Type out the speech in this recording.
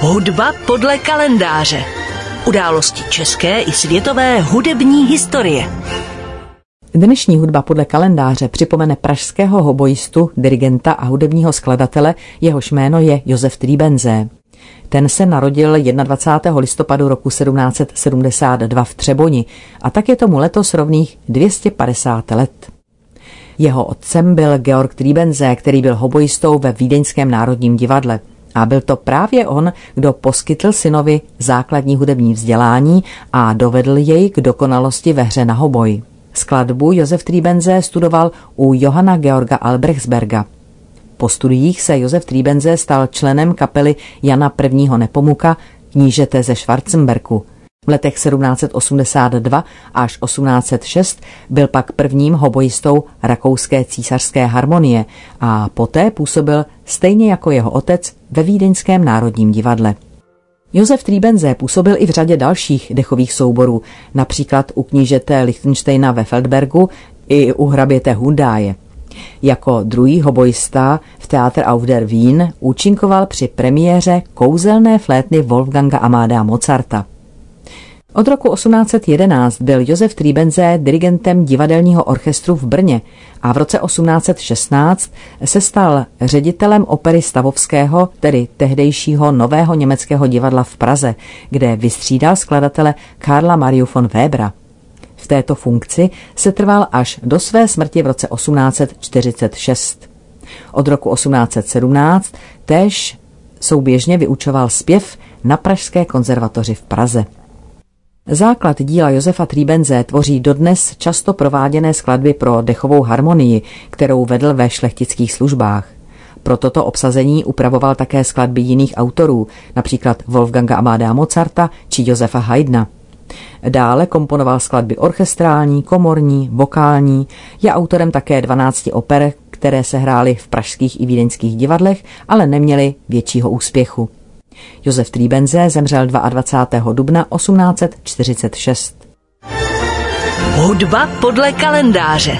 Hudba podle kalendáře. Události české i světové hudební historie. Dnešní hudba podle kalendáře připomene pražského hoboistu, dirigenta a hudebního skladatele, jehož jméno je Josef Trýbenze. Ten se narodil 21. listopadu roku 1772 v Třeboni a tak je tomu letos rovných 250 let. Jeho otcem byl Georg Triebenze, který byl hoboistou ve Vídeňském národním divadle. A byl to právě on, kdo poskytl synovi základní hudební vzdělání a dovedl jej k dokonalosti ve hře na hoboj. Skladbu Josef Triebenze studoval u Johanna Georga Albrechtsberga. Po studiích se Josef Triebenze stal členem kapely Jana I. Nepomuka, knížete ze Schwarzenberku – v letech 1782 až 1806 byl pak prvním hoboistou rakouské císařské harmonie a poté působil stejně jako jeho otec ve Vídeňském národním divadle. Josef Triebenze působil i v řadě dalších dechových souborů, například u knížete Lichtensteina ve Feldbergu i u hraběte Hundáje. Jako druhý hoboista v Theater auf der Wien účinkoval při premiéře kouzelné flétny Wolfganga Amáda Mozarta. Od roku 1811 byl Josef Triebenze dirigentem divadelního orchestru v Brně a v roce 1816 se stal ředitelem opery Stavovského, tedy tehdejšího nového německého divadla v Praze, kde vystřídal skladatele Karla Mariu von Webera. V této funkci se trval až do své smrti v roce 1846. Od roku 1817 též souběžně vyučoval zpěv na Pražské konzervatoři v Praze. Základ díla Josefa Tríbenze tvoří dodnes často prováděné skladby pro dechovou harmonii, kterou vedl ve šlechtických službách. Pro toto obsazení upravoval také skladby jiných autorů, například Wolfganga Amadea Mozarta či Josefa Haydna. Dále komponoval skladby orchestrální, komorní, vokální, je autorem také 12 oper, které se hrály v pražských i vídeňských divadlech, ale neměly většího úspěchu. Josef Trýbenze zemřel 22. dubna 1846. Hudba podle kalendáře.